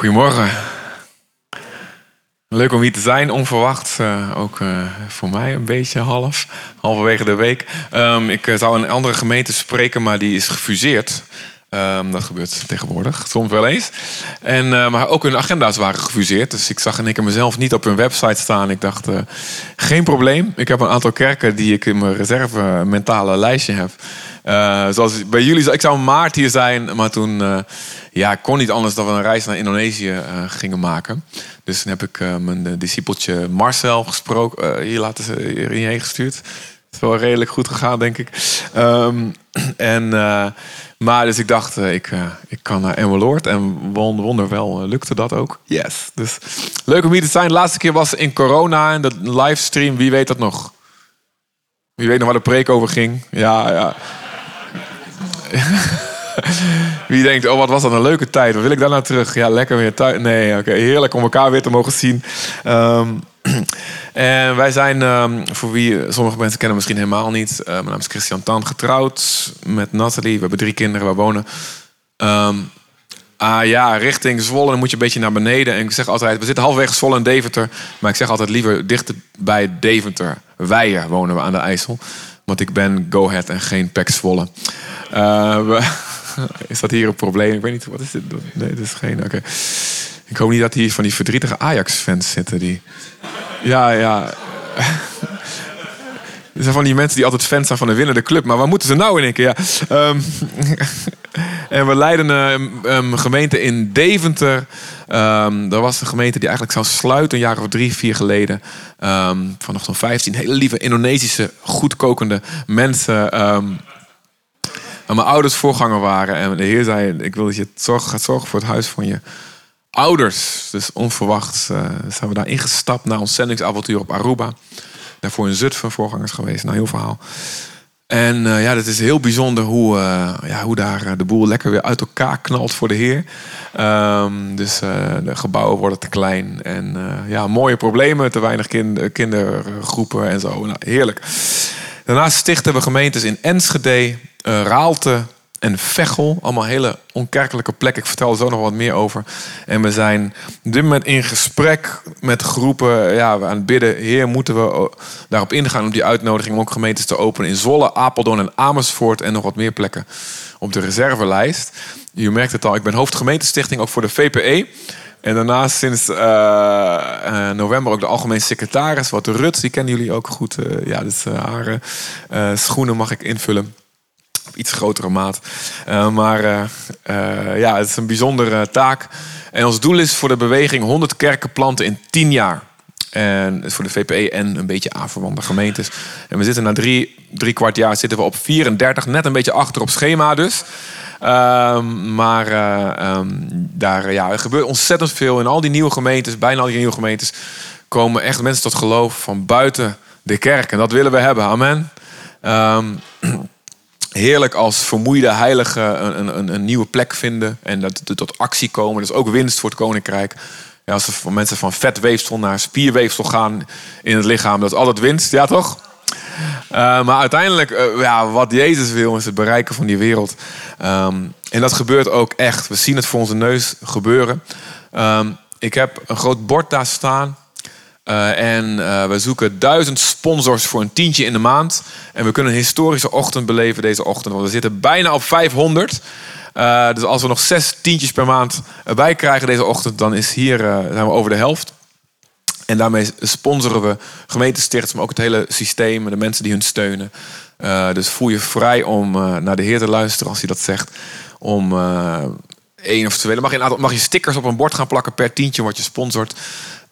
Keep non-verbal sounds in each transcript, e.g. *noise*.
Goedemorgen. Leuk om hier te zijn, onverwacht. Uh, ook uh, voor mij een beetje half, halverwege de week. Um, ik zou een andere gemeente spreken, maar die is gefuseerd. Um, dat gebeurt tegenwoordig, soms wel eens. En, uh, maar ook hun agenda's waren gefuseerd. Dus ik zag in één keer mezelf niet op hun website staan. Ik dacht, geen probleem. Ik heb een aantal kerken die ik in mijn reserve mentale lijstje heb. zoals bij jullie, ik zou maart hier zijn, maar toen ja, ik kon niet anders dan we een reis naar Indonesië gingen maken. Dus toen heb ik mijn discipeltje Marcel gesproken, hier laten ze hierheen gestuurd. Het is wel redelijk goed gegaan, denk ik. Um, *clears throat* en, maar dus ik dacht, ik, ik kan naar Emmeloord. En wonder wel lukte dat ook. Yes. Dus leuk om hier te zijn. De laatste keer was in corona en de livestream. Wie weet dat nog? Wie weet nog waar de preek over ging? Ja, ja. *laughs* Wie denkt, oh wat was dat een leuke tijd. Wat wil ik daar nou terug? Ja, lekker weer thuis. Nee, oké. Heerlijk om elkaar weer te mogen zien. Um, en *clears throat* wij zijn, um, voor wie sommige mensen kennen misschien helemaal niet. Uh, mijn naam is Christian Tan, getrouwd met Nathalie. We hebben drie kinderen, we wonen... Um, Ah ja, richting Zwolle, moet je een beetje naar beneden. En ik zeg altijd, we zitten halverwege Zwolle en Deventer. Maar ik zeg altijd liever dichter bij Deventer. Weijen wonen we aan de IJssel. Want ik ben Go Ahead en geen Pek Zwolle. We, *laughs* is dat hier een probleem? Ik weet niet, wat is dit? Nee, dit is geen... Oké. Ik hoop niet dat hier van die verdrietige Ajax-fans zitten. Die... Ja, ja. *laughs* Er zijn van die mensen die altijd fans zijn van een winnende club. Maar waar moeten ze nou in één keer? Ja. Um, *laughs* en we leiden een, een, gemeente in Deventer. Um, dat was een gemeente die eigenlijk zou sluiten een jaar of drie, vier geleden. Um, zo'n 15 hele lieve Indonesische, goedkokende mensen mijn ouders voorganger waren. En de Heer zei: Ik wil dat je zorg, gaat zorgen voor het huis van je ouders. Dus onverwacht uh, zijn we daar ingestapt naar ons zendingsavontuur op Aruba. Daarvoor in Zutphen voorgangers geweest. Nou, heel verhaal. En uh, ja, het is heel bijzonder hoe, uh, ja, hoe daar de boel lekker weer uit elkaar knalt voor de Heer. Um, dus de gebouwen worden te klein. En ja, mooie problemen, te weinig kind, kindergroepen en zo. Nou, heerlijk. Daarnaast stichten we gemeentes in Enschede, Raalte en Veghel. Allemaal hele onkerkelijke plekken. Ik vertel er zo nog wat meer over. En we zijn op dit moment in gesprek met groepen. Ja, we aan het bidden. Heer, moeten we daarop ingaan om die uitnodiging om ook gemeentes te openen in Zwolle, Apeldoorn en Amersfoort. En nog wat meer plekken op de reservelijst. Je merkt het al, ik ben hoofdgemeentestichting ook voor de VPE. En daarnaast sinds uh, uh, november ook de algemeen secretaris, wat Rut, die kennen jullie ook goed. Uh, ja, dus haar schoenen mag ik invullen iets grotere maat. Uh, maar uh, uh, ja, het is een bijzondere taak. En ons doel is voor de beweging 100 kerken planten in 10 jaar. En voor de VPE en een beetje aanverwante gemeentes. En we zitten na drie, drie kwart jaar zitten we op 34, net een beetje achter op schema dus. Um, maar um, daar ja, er gebeurt ontzettend veel. In al die nieuwe gemeentes, bijna al die nieuwe gemeentes, komen echt mensen tot geloof van buiten de kerk. En dat willen we hebben. Amen. Um, heerlijk als vermoeide heiligen een, een, een, nieuwe plek vinden en dat tot actie komen. Dat is ook winst voor het koninkrijk. Ja, als er mensen van vetweefsel naar spierweefsel gaan in het lichaam, dat is altijd winst, ja toch? Uh, maar uiteindelijk, uh, ja, wat Jezus wil, is het bereiken van die wereld. Um, en dat gebeurt ook echt. We zien het voor onze neus gebeuren. Um, ik heb een groot bord daar staan uh, en uh, we zoeken duizend sponsors voor een tientje in de maand. En we kunnen een historische ochtend beleven deze ochtend. Want we zitten bijna op 500. Uh, eh, dus als we nog zes tientjes per maand erbij krijgen deze ochtend, dan is hier, zijn we over de helft. En daarmee sponsoren we gemeentestichters, maar ook het hele systeem, de mensen die hun steunen. dus voel je vrij om naar de Heer te luisteren als hij dat zegt. Om één of twee. Mag je, mag je stickers op een bord gaan plakken per tientje wat je sponsort.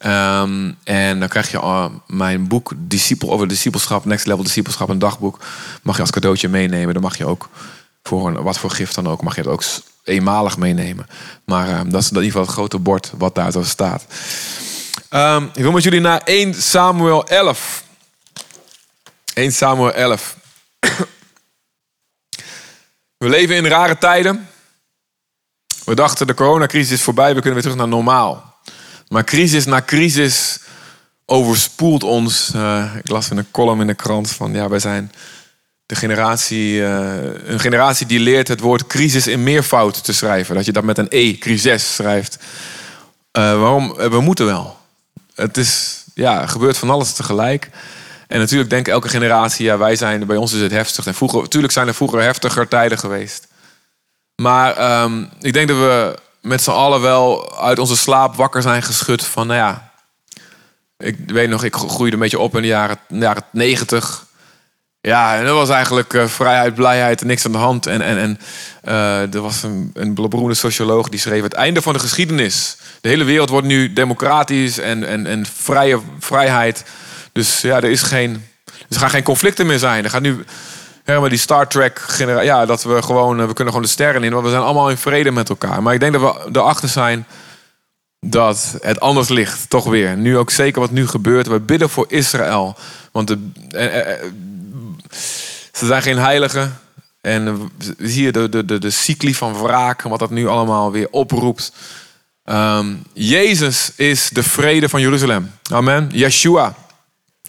Um, en dan krijg je uh, mijn boek Disciple over discipelschap, Next Level Discipelschap, een dagboek. Mag je als cadeautje meenemen. Dan mag je ook voor een, wat voor gift dan ook, mag je het ook eenmalig meenemen. Maar um, dat is in ieder geval het grote bord wat daar zo staat. Um, ik wil met jullie naar 1 Samuel 11. 1 Samuel 11. *clears throat* We leven in rare tijden. We dachten de coronacrisis is voorbij, we kunnen weer terug naar normaal. Maar crisis na crisis overspoelt ons. Uh, ik las in een column in de krant van ja, wij zijn de generatie, uh, een generatie die leert het woord crisis in meervoud te schrijven. Dat je dat met een E, crisis, schrijft. Uh, waarom? We moeten wel. Het is, ja, er gebeurt van alles tegelijk. En natuurlijk denkt elke generatie, ja, wij zijn, bij ons is het heftig. En vroeger, natuurlijk zijn er vroeger heftiger tijden geweest. Maar um, ik denk dat we met z'n allen wel uit onze slaap wakker zijn geschud van, nou ja, ik weet nog, ik groeide een beetje op in de jaren, jaren 90. Ja, en dat was eigenlijk uh, vrijheid, blijheid, niks aan de hand. En, en, en uh, er was een, een beroemde socioloog die schreef: Het einde van de geschiedenis. De hele wereld wordt nu democratisch en, en, en vrije vrijheid. Dus ja, er, is geen, er gaan geen conflicten meer zijn. Er gaat nu helemaal die Star Trek generatie. Ja, dat we gewoon, eh, we kunnen gewoon de sterren in, want we zijn allemaal in vrede met elkaar. Maar ik denk dat we erachter zijn dat het anders ligt, toch weer. Nu ook zeker wat nu gebeurt. We bidden voor Israël. Want de, eh, eh, ze zijn geen heiligen. En zie je de, de, de, de cycli van wraak, wat dat nu allemaal weer oproept. Um, Jezus is de vrede van Jeruzalem. Amen. Yeshua.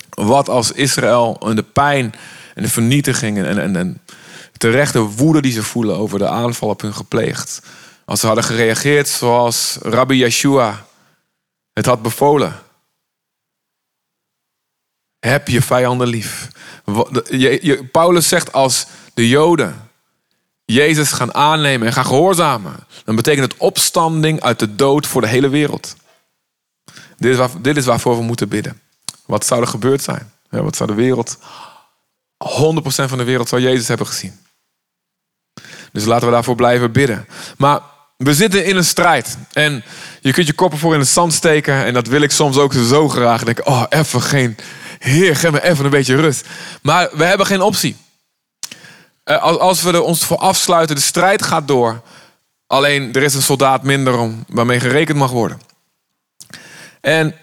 Wat als Israël en de pijn en de vernietiging en, en, en terechte woede die ze voelen over de aanval op hun gepleegd. Als ze hadden gereageerd zoals Rabbi Yeshua het had bevolen. Heb je vijanden lief. Paulus zegt als de Joden Jezus gaan aannemen en gaan gehoorzamen, dan betekent het opstanding uit de dood voor de hele wereld. Dit is, waar, dit is waarvoor we moeten bidden. Wat zou er gebeurd zijn? wat zou de wereld, 100% van de wereld zou Jezus hebben gezien. Dus laten we daarvoor blijven bidden. Maar we zitten in een strijd. En je kunt je koppen voor in het zand steken. En dat wil ik soms ook zo graag. Denk, oh, even geen. Heer, geef me even een beetje rust. Maar we hebben geen optie. Eh, als we er ons voor afsluiten, de strijd gaat door. Alleen er is een soldaat minder om, waarmee gerekend mag worden. En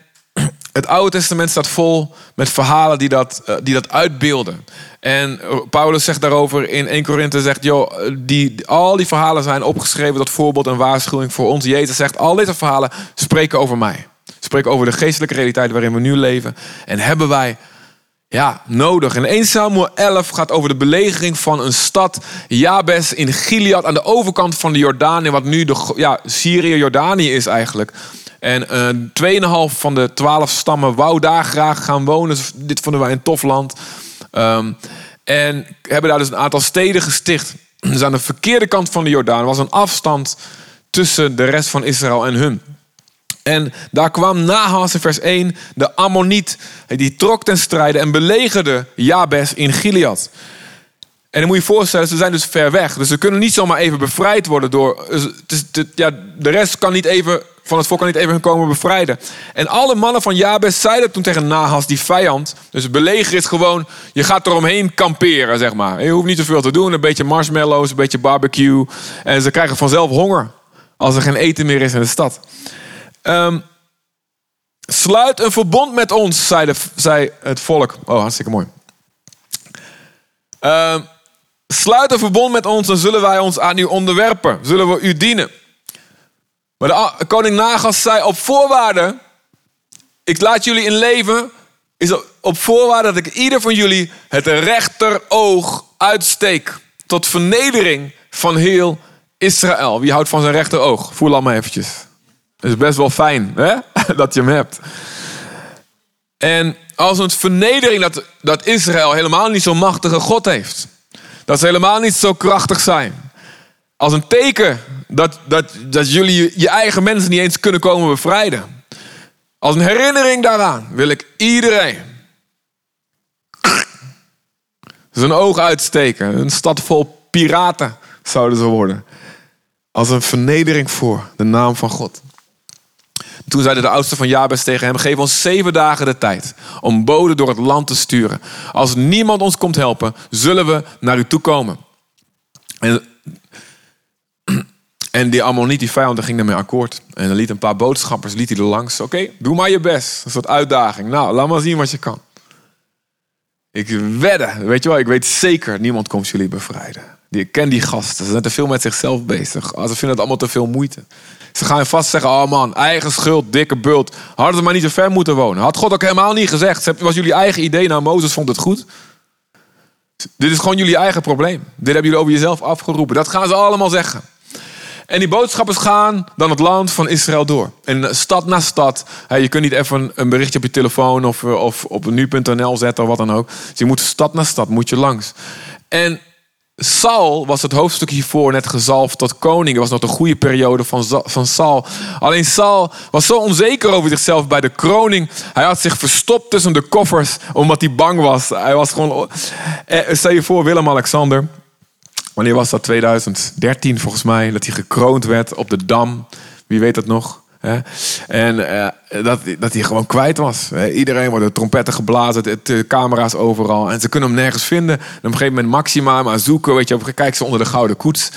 het Oude Testament staat vol met verhalen die dat, eh, die dat uitbeelden. En Paulus zegt daarover in 1 Korinthe, zegt, joh, die, al die verhalen zijn opgeschreven tot voorbeeld en waarschuwing voor ons. Jezus zegt, al deze verhalen spreken over mij. Spreken over de geestelijke realiteit waarin we nu leven. En hebben wij ja, nodig. En 1 Samuel 11 gaat over de belegering van een stad, Jabes in Gilead, aan de overkant van de Jordaan, wat nu de ja, Syrië-Jordanië is eigenlijk. En uh, 2,5 van de 12 stammen wou daar graag gaan wonen. Dus dit vonden wij een tof land. Um, en hebben daar dus een aantal steden gesticht. Dus aan de verkeerde kant van de Jordaan was een afstand tussen de rest van Israël en hun. En daar kwam Nahas in vers 1, de Ammoniet, die trok ten strijde en belegerde Jabes in Gilead. En dan moet je je voorstellen, ze zijn dus ver weg. Dus ze kunnen niet zomaar even bevrijd worden door... ja, de rest kan niet even, van het volk kan niet even komen bevrijden. En alle mannen van Jabes zeiden toen tegen Nahas, die vijand... Dus het belegeren is gewoon, je gaat eromheen kamperen, zeg maar. Je hoeft niet zoveel te doen, een beetje marshmallows, een beetje barbecue. En ze krijgen vanzelf honger als er geen eten meer is in de stad. Um, sluit een verbond met ons, zei, de, zei, het volk. Oh, hartstikke mooi. Um, sluit een verbond met ons, dan zullen wij ons aan u onderwerpen. Zullen we u dienen. Maar de koning Nagas zei op voorwaarde: Ik laat jullie in leven. Is op voorwaarde dat ik ieder van jullie het rechteroog uitsteek. Tot vernedering van heel Israël. Wie houdt van zijn rechteroog? Voel al maar eventjes. Het is best wel fijn hè? *laughs* dat je hem hebt. En als een vernedering dat, dat Israël helemaal niet zo'n machtige God heeft. Dat ze helemaal niet zo krachtig zijn. Als een teken dat, dat, dat jullie je eigen mensen niet eens kunnen komen bevrijden. Als een herinnering daaraan wil ik iedereen zijn oog uitsteken. Een stad vol piraten zouden ze worden. Als een vernedering voor de naam van God. Toen zeiden de oudsten van Jabes tegen hem: Geef ons zeven dagen de tijd om boden door het land te sturen. Als niemand ons komt helpen, zullen we naar u toe komen. En, en die Ammoniet, die vijand, ging daarmee akkoord. En dan liet een paar boodschappers liet hij er langs. Oké, doe maar je best. Een soort uitdaging. Nou, laat maar zien wat je kan. Ik wedde, weet je wel, ik weet zeker, niemand komt jullie bevrijden. Ik ken die gasten, ze zijn te veel met zichzelf bezig. Ze vinden het allemaal te veel moeite. Ze gaan vast zeggen, oh man, eigen schuld, dikke bult. Hadden ze maar niet zo ver moeten wonen. Had God ook helemaal niet gezegd. Was jullie eigen idee, nou Mozes vond het goed. Dit is gewoon jullie eigen probleem. Dit hebben jullie over jezelf afgeroepen. Dat gaan ze allemaal zeggen. En die boodschappers gaan dan het land van Israël door. En stad na stad. Je kunt niet even een berichtje op je telefoon of, of op nu.nl zetten of wat dan ook. Dus je moet stad na stad moet je langs. En Saul was het hoofdstuk hiervoor net gezalfd tot koning. Het was nog de goede periode van, van Saul. Alleen Saul was zo onzeker over zichzelf bij de kroning. Hij had zich verstopt tussen de koffers omdat hij bang was. Hij was gewoon. Eh, stel je voor, Willem-Alexander. Wanneer was dat? 2013 volgens mij. Dat hij gekroond werd op de Dam. Wie weet dat nog? En uh, dat, dat hij gewoon kwijt was. Iedereen wordt de trompetten geblazen, de, camera's overal. En ze kunnen hem nergens vinden. En op een gegeven moment Maxima maar zoeken. Weet je, kijk ze onder de gouden koets.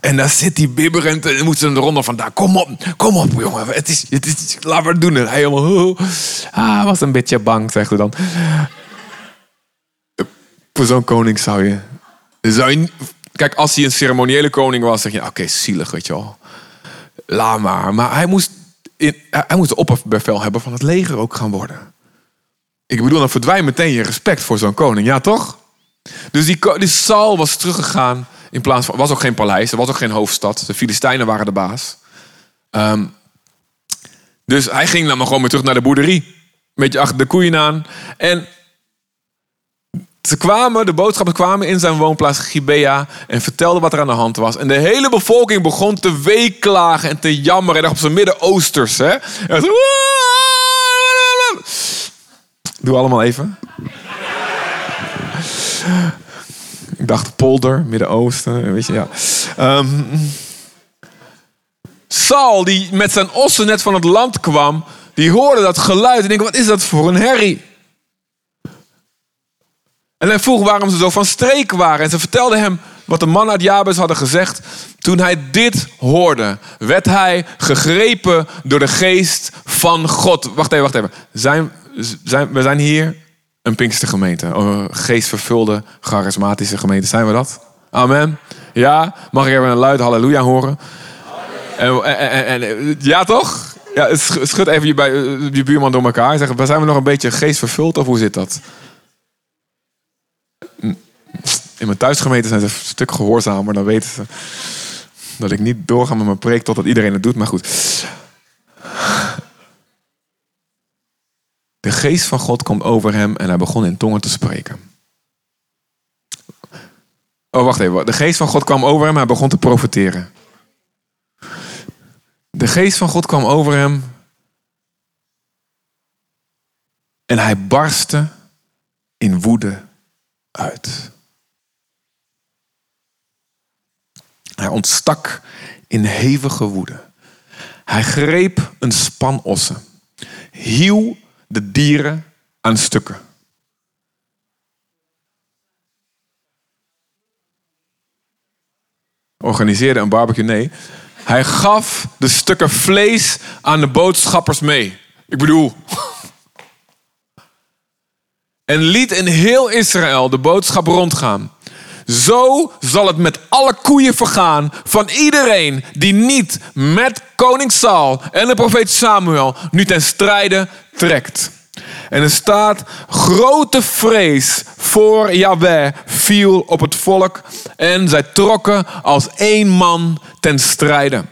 En daar zit hij bibberend. En moeten ze eronder vandaan. Kom op, kom op jongen. Het is, het is, laat maar doen. En hij helemaal... Ah, was een beetje bang, zegt hij dan. Voor zo'n koning zou je... Zou je kijk, als hij een ceremoniële koning was, zeg je... Oké, zielig, weet je wel. Laat maar. Maar hij moest hij moet de opperbevel hebben van het leger ook gaan worden. Ik bedoel, dan verdwijnt meteen je respect voor zo'n koning. Ja, toch? Dus die, die Saul was teruggegaan. In plaats van, was ook geen paleis, er was ook geen hoofdstad. De Filistijnen waren de baas. Ehm, dus hij ging dan maar gewoon weer terug naar de boerderie. Een beetje achter de koeien aan. En ze kwamen, de boodschappers kwamen in zijn woonplaats Gibea en vertelden wat er aan de hand was. En de hele bevolking begon te weeklagen en te jammeren. En op zijn Midden-Oosters. Hè? Doe allemaal even. Ik dacht polder, Midden-Oosten, weet je, ja. Um, Saul, die met zijn ossen net van het land kwam, die hoorde dat geluid en denkt, wat is dat voor een herrie? En hij vroeg waarom ze zo van streek waren. En ze vertelden hem wat de man uit Jabes hadden gezegd. Toen hij dit hoorde, werd hij gegrepen door de geest van God. Wacht even, wacht even. Zijn, zijn, we zijn hier een Pinkstergemeente. Een geestvervulde, charismatische gemeente. Zijn we dat? Amen. Ja, mag ik even een luid halleluja horen? En, ja, toch? Ja, schud even je buurman door elkaar. Zeg, zijn we nog een beetje geestvervuld of hoe zit dat? In mijn thuisgemeente zijn ze een stuk gehoorzamer. Dan weten ze dat ik niet doorga met mijn preek totdat iedereen het doet. Maar goed. De geest van God komt over hem en hij begon in tongen te spreken. Oh, wacht even. De geest van God kwam over hem en hij begon te profeteren. De geest van God kwam over hem. En hij barstte in woede uit. Hij ontstak in hevige woede. Hij greep een span ossen, hieuw de dieren aan stukken. Organiseerde een barbecue, nee. Hij gaf de stukken vlees aan de boodschappers mee. Ik bedoel. *laughs* En liet in heel Israël de boodschap rondgaan. Zo zal het met alle koeien vergaan van iedereen die niet met koning Saul en de profeet Samuel nu ten strijde trekt. En er staat, grote vrees voor Yahweh viel op het volk en zij trokken als één man ten strijde.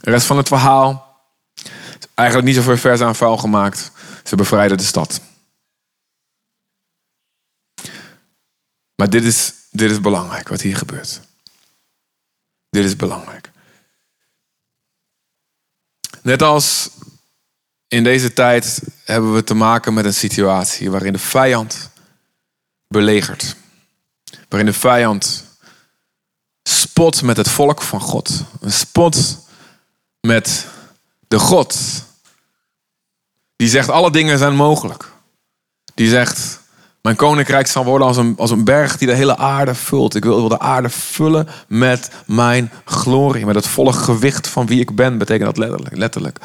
De rest van het verhaal is eigenlijk niet zoveel vers aan vuil gemaakt. Ze bevrijden de stad. Maar dit is, dit is belangrijk wat hier gebeurt. Dit is belangrijk. Net als in deze tijd hebben we te maken met een situatie waarin de vijand belegert. Waarin de vijand spot met het volk van God. Een spot met de God. Die zegt alle dingen zijn mogelijk. Die zegt mijn koninkrijk zal worden als een, als een berg die de hele aarde vult. Ik wil, wil de aarde vullen met mijn glorie. Met het volle gewicht van wie ik ben, betekent dat letterlijk. letterlijk.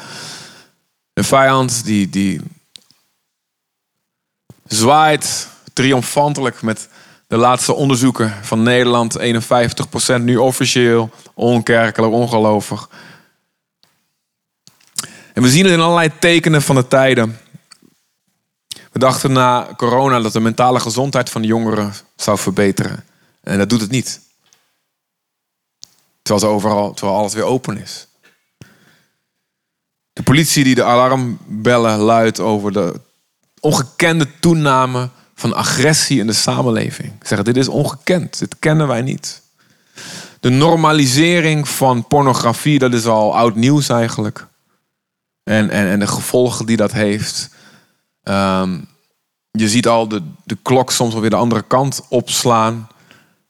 Een vijand die, die zwaait triomfantelijk met de laatste onderzoeken van Nederland. 51% nu officieel, onkerkelijk, ongelovig. En we zien het in allerlei tekenen van de tijden. We dachten na corona dat de mentale gezondheid van de jongeren zou verbeteren. En dat doet het niet. Terwijl, ze overal, terwijl alles weer open is. De politie die de alarmbellen luidt over de ongekende toename van agressie in de samenleving. Zeggen, dit is ongekend, dit kennen wij niet. De normalisering van pornografie, dat is al oud nieuws eigenlijk. En, en, en de gevolgen die dat heeft. Ehm, je ziet al de, de klok soms wel weer de andere kant opslaan.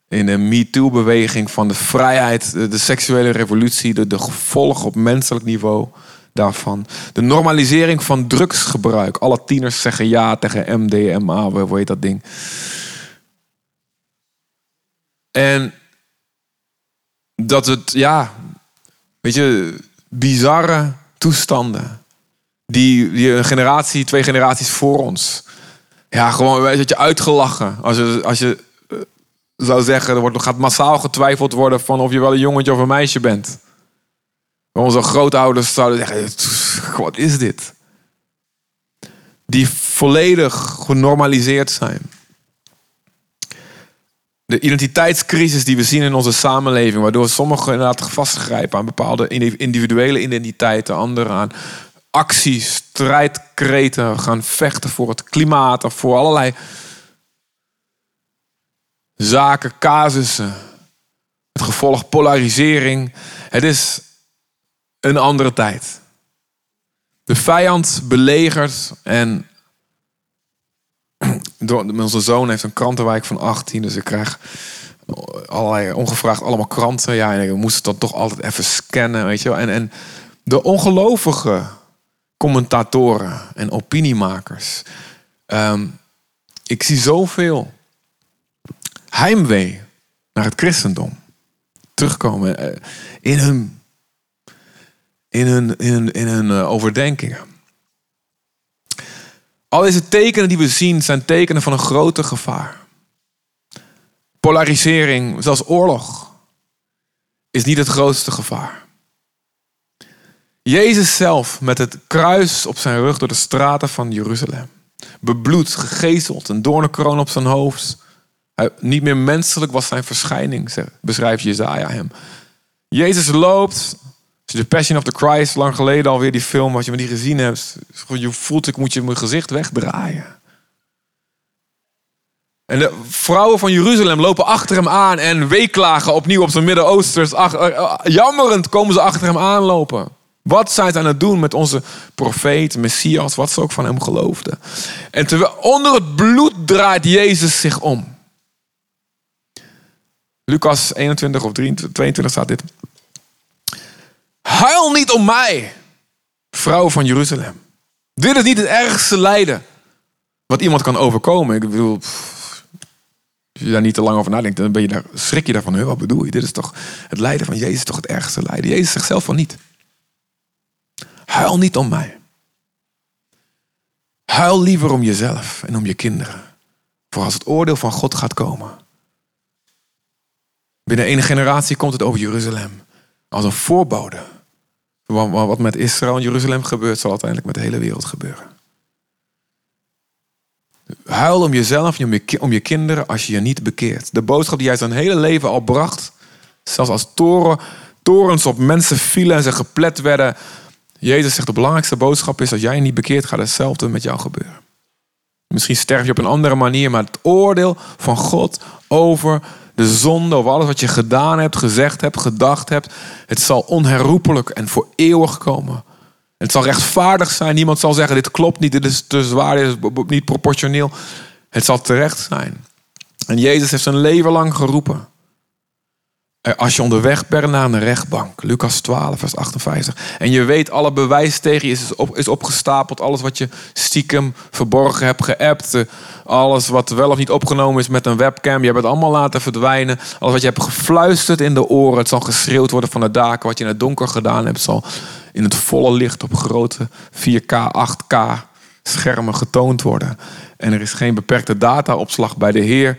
In de MeToo-beweging van de vrijheid, de, seksuele revolutie, de, de gevolgen op menselijk niveau daarvan. De normalisering van drugsgebruik. Alle tieners zeggen ja tegen MDMA, hoe heet dat ding. En dat het, ja, weet je, bizarre toestanden. Die, generatie, twee generaties voor ons. Ja, gewoon weet je, uitgelachen. Als je, als je eh, zou zeggen, er wordt, gaat massaal getwijfeld worden van of je wel een jongetje of een meisje bent. Onze grootouders zouden zeggen, wat is dit? Die volledig genormaliseerd zijn. De identiteitscrisis die we zien in onze samenleving, waardoor sommigen inderdaad vastgrijpen aan bepaalde individuele identiteiten, anderen aan acties, strijdkreten, gaan vechten voor het klimaat of voor allerlei zaken, casussen. Het gevolg polarisering. Het is een andere tijd. De vijand belegert en *clears throat* onze zoon heeft een krantenwijk van 18, dus ik krijg allerlei ongevraagd allemaal kranten. Ja, en we moesten dat toch altijd even scannen, weet je wel. En, en de ongelovige commentatoren en opiniemakers. Ehm, ik zie zoveel heimwee naar het christendom terugkomen eh, in hun in hun, in hun, in hun uh, overdenkingen. Al deze tekenen die we zien zijn tekenen van een groter gevaar. Polarisering, zelfs oorlog, is niet het grootste gevaar. Jezus zelf met het kruis op zijn rug door de straten van Jeruzalem. Bebloed, gegezeld, een doornenkroon op zijn hoofd. Hij, niet meer menselijk was zijn verschijning, beschrijft Jezaja hem. Jezus loopt de Passion of the Christ, lang geleden alweer die film, als je me die gezien hebt, je voelt ik moet je mijn gezicht wegdraaien. En de vrouwen van Jeruzalem lopen achter hem aan en weeklagen opnieuw op zijn Midden-Oosters. Eh, eh, jammerend komen ze achter hem aanlopen. Wat zijn ze aan het doen met onze profeet, Messias, wat ze ook van hem geloofden. En terwijl onder het bloed draait Jezus zich om. Lucas 21 of 22 staat dit. Huil niet om mij, vrouw van Jeruzalem. Dit is niet het ergste lijden wat iemand kan overkomen. Ik bedoel, als je daar niet te lang over nadenkt, dan ben je daar, schrik je daarvan. Wat bedoel je? Dit is toch het lijden van Jezus, toch het ergste lijden. Jezus zegt zelf van niet. Huil niet om mij. Huil liever om jezelf en om je kinderen. Voor als het oordeel van God gaat komen. Binnen één generatie komt het over Jeruzalem. Als een voorbode wat met Israël en Jeruzalem gebeurt, zal uiteindelijk met de hele wereld gebeuren. Huil om jezelf en om je, om je kinderen als je je niet bekeert. De boodschap die jij zijn hele leven al bracht, zelfs als toren, torens op mensen vielen en ze geplet werden. Jezus zegt de belangrijkste boodschap is, als jij niet bekeert, gaat hetzelfde met jou gebeuren. Misschien sterf je op een andere manier, maar het oordeel van God over de zonde of alles wat je gedaan hebt, gezegd hebt, gedacht hebt. Het zal onherroepelijk en voor eeuwig komen. Het zal rechtvaardig zijn. Niemand zal zeggen: dit klopt niet, dit is te zwaar, dit is niet proportioneel. Het zal terecht zijn. En Jezus heeft zijn leven lang geroepen. Als je onderweg bent naar een rechtbank, Lucas 12, vers 58. En je weet, alle bewijs tegen je is, op, is opgestapeld. Alles wat je stiekem verborgen hebt, geappt. Alles wat wel of niet opgenomen is met een webcam. Je hebt het allemaal laten verdwijnen. Alles wat je hebt gefluisterd in de oren. Het zal geschreeuwd worden van de daken. Wat je in het donker gedaan hebt, zal in het volle licht op grote 4K, 8K schermen getoond worden. En er is geen beperkte dataopslag bij de Heer.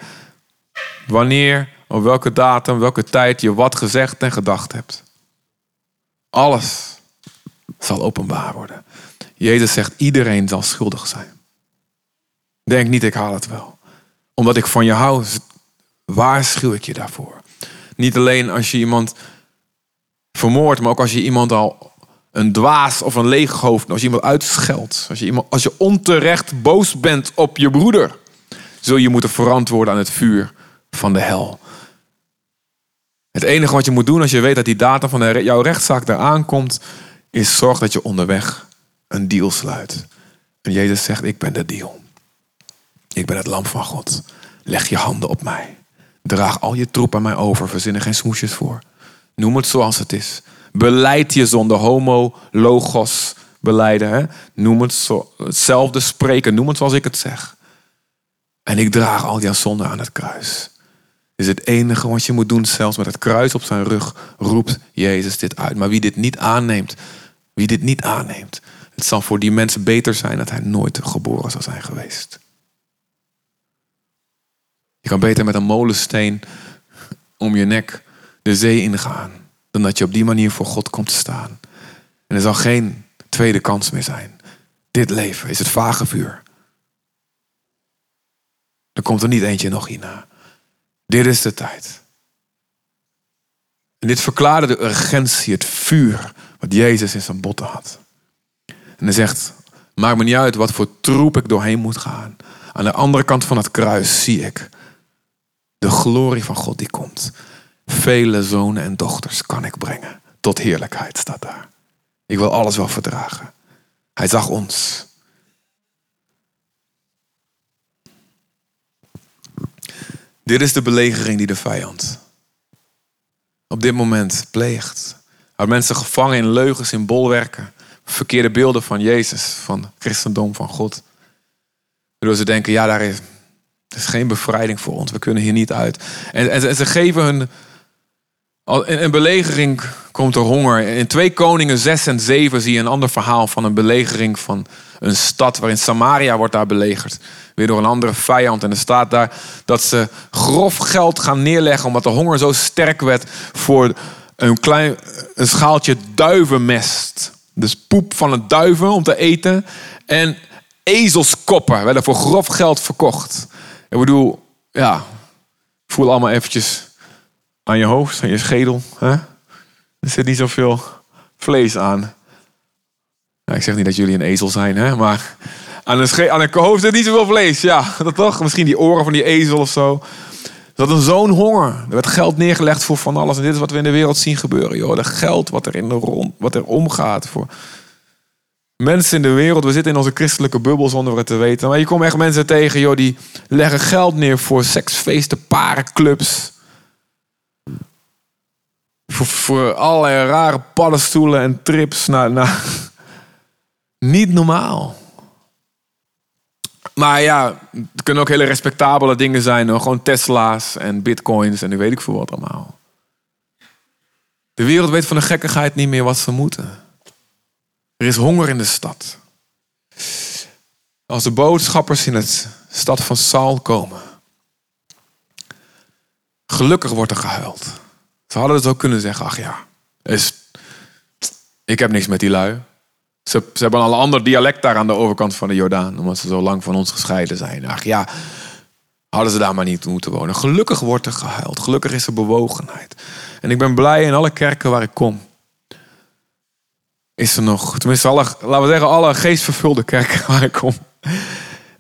Wanneer op welke datum, welke tijd je wat gezegd en gedacht hebt. Alles zal openbaar worden. Jezus zegt, iedereen zal schuldig zijn. Denk niet, ik haal het wel. Omdat ik van je hou, waarschuw ik je daarvoor. Niet alleen als je iemand vermoordt, maar ook als je iemand al een dwaas of een leeghoofd, als je iemand uitscheldt, als je, iemand, als je onterecht boos bent op je broeder, zul je moeten verantwoorden aan het vuur van de hel. Het enige wat je moet doen als je weet dat die datum van jouw rechtszaak eraan komt, is zorg dat je onderweg een deal sluit. En Jezus zegt, ik ben de deal. Ik ben het lam van God. Leg je handen op mij. Draag al je troep aan mij over. Verzin er geen smoesjes voor. Noem het zoals het is. Beleid je zonder homo, logos beleiden. Hè? Noem het zo, hetzelfde spreken. Noem het zoals ik het zeg. En ik draag al jouw zonde aan het kruis. Is het enige wat je moet doen, zelfs met het kruis op zijn rug, roept Jezus dit uit. Maar wie dit niet aanneemt, wie dit niet aanneemt, het zal voor die mensen beter zijn dat hij nooit geboren zou zijn geweest. Je kan beter met een molensteen om je nek de zee ingaan, dan dat je op die manier voor God komt te staan. En er zal geen tweede kans meer zijn. Dit leven is het vage vuur. Er komt er niet eentje nog hierna. Dit is de tijd. En dit verklaarde de urgentie, het vuur wat Jezus in zijn botten had. En hij zegt, maakt me niet uit wat voor troep ik doorheen moet gaan. Aan de andere kant van het kruis zie ik de glorie van God die komt. Vele zonen en dochters kan ik brengen. Tot heerlijkheid staat daar. Ik wil alles wel verdragen. Hij zag ons. Dit is de belegering die de vijand op dit moment pleegt. Houdt mensen gevangen in leugens, in bolwerken. Verkeerde beelden van Jezus, van christendom, van God. Waardoor ze denken, ja, daar is, er is geen bevrijding voor ons. We kunnen hier niet uit. En, en, ze geven hun... In een belegering komt er honger. In 2 Koningen 6 en 7 zie je een ander verhaal van een belegering van een stad waarin Samaria wordt daar belegerd. Weer door een andere vijand. En er staat daar dat ze grof geld gaan neerleggen omdat de honger zo sterk werd voor een klein een schaaltje duivenmest. Dus poep van het duiven om te eten. En ezelskoppen werden voor grof geld verkocht. Ik bedoel, ja, voel allemaal eventjes aan je hoofd, aan je schedel. Hè? Er zit niet zoveel vlees aan. Ik zeg niet dat jullie een ezel zijn, hè? maar aan de, aan de hoofd zit niet zoveel vlees. Ja, dat toch? Misschien die oren van die ezel of zo. Dat een zo'n honger. Er werd geld neergelegd voor van alles. En dit is wat we in de wereld zien gebeuren. Joh. De geld wat er, in de rond, wat er omgaat. Voor mensen in de wereld. We zitten in onze christelijke bubbel zonder het te weten. Maar je komt echt mensen tegen joh, die leggen geld neer voor seksfeesten, parenclubs. Voor, allerlei rare paddenstoelen en trips. Nou, nou, *laughs* niet normaal. Maar ja, het kunnen ook hele respectabele dingen zijn. Hoor. Gewoon Tesla's en bitcoins en nu weet ik veel wat allemaal. De wereld weet van de gekkigheid niet meer wat ze moeten. Er is honger in de stad. Als de boodschappers in het stad van Saul komen. Gelukkig wordt er gehuild. Ze hadden het ook kunnen zeggen, ach ja, is, ik heb niks met die lui. Ze, ze hebben al een ander dialect daar aan de overkant van de Jordaan. Omdat ze zo lang van ons gescheiden zijn. Ach ja, hadden ze daar maar niet moeten wonen. Gelukkig wordt er gehuild. Gelukkig is er bewogenheid. En ik ben blij in alle kerken waar ik kom. Is er nog, tenminste alle, laten we zeggen alle geestvervulde kerken *laughs* waar ik kom.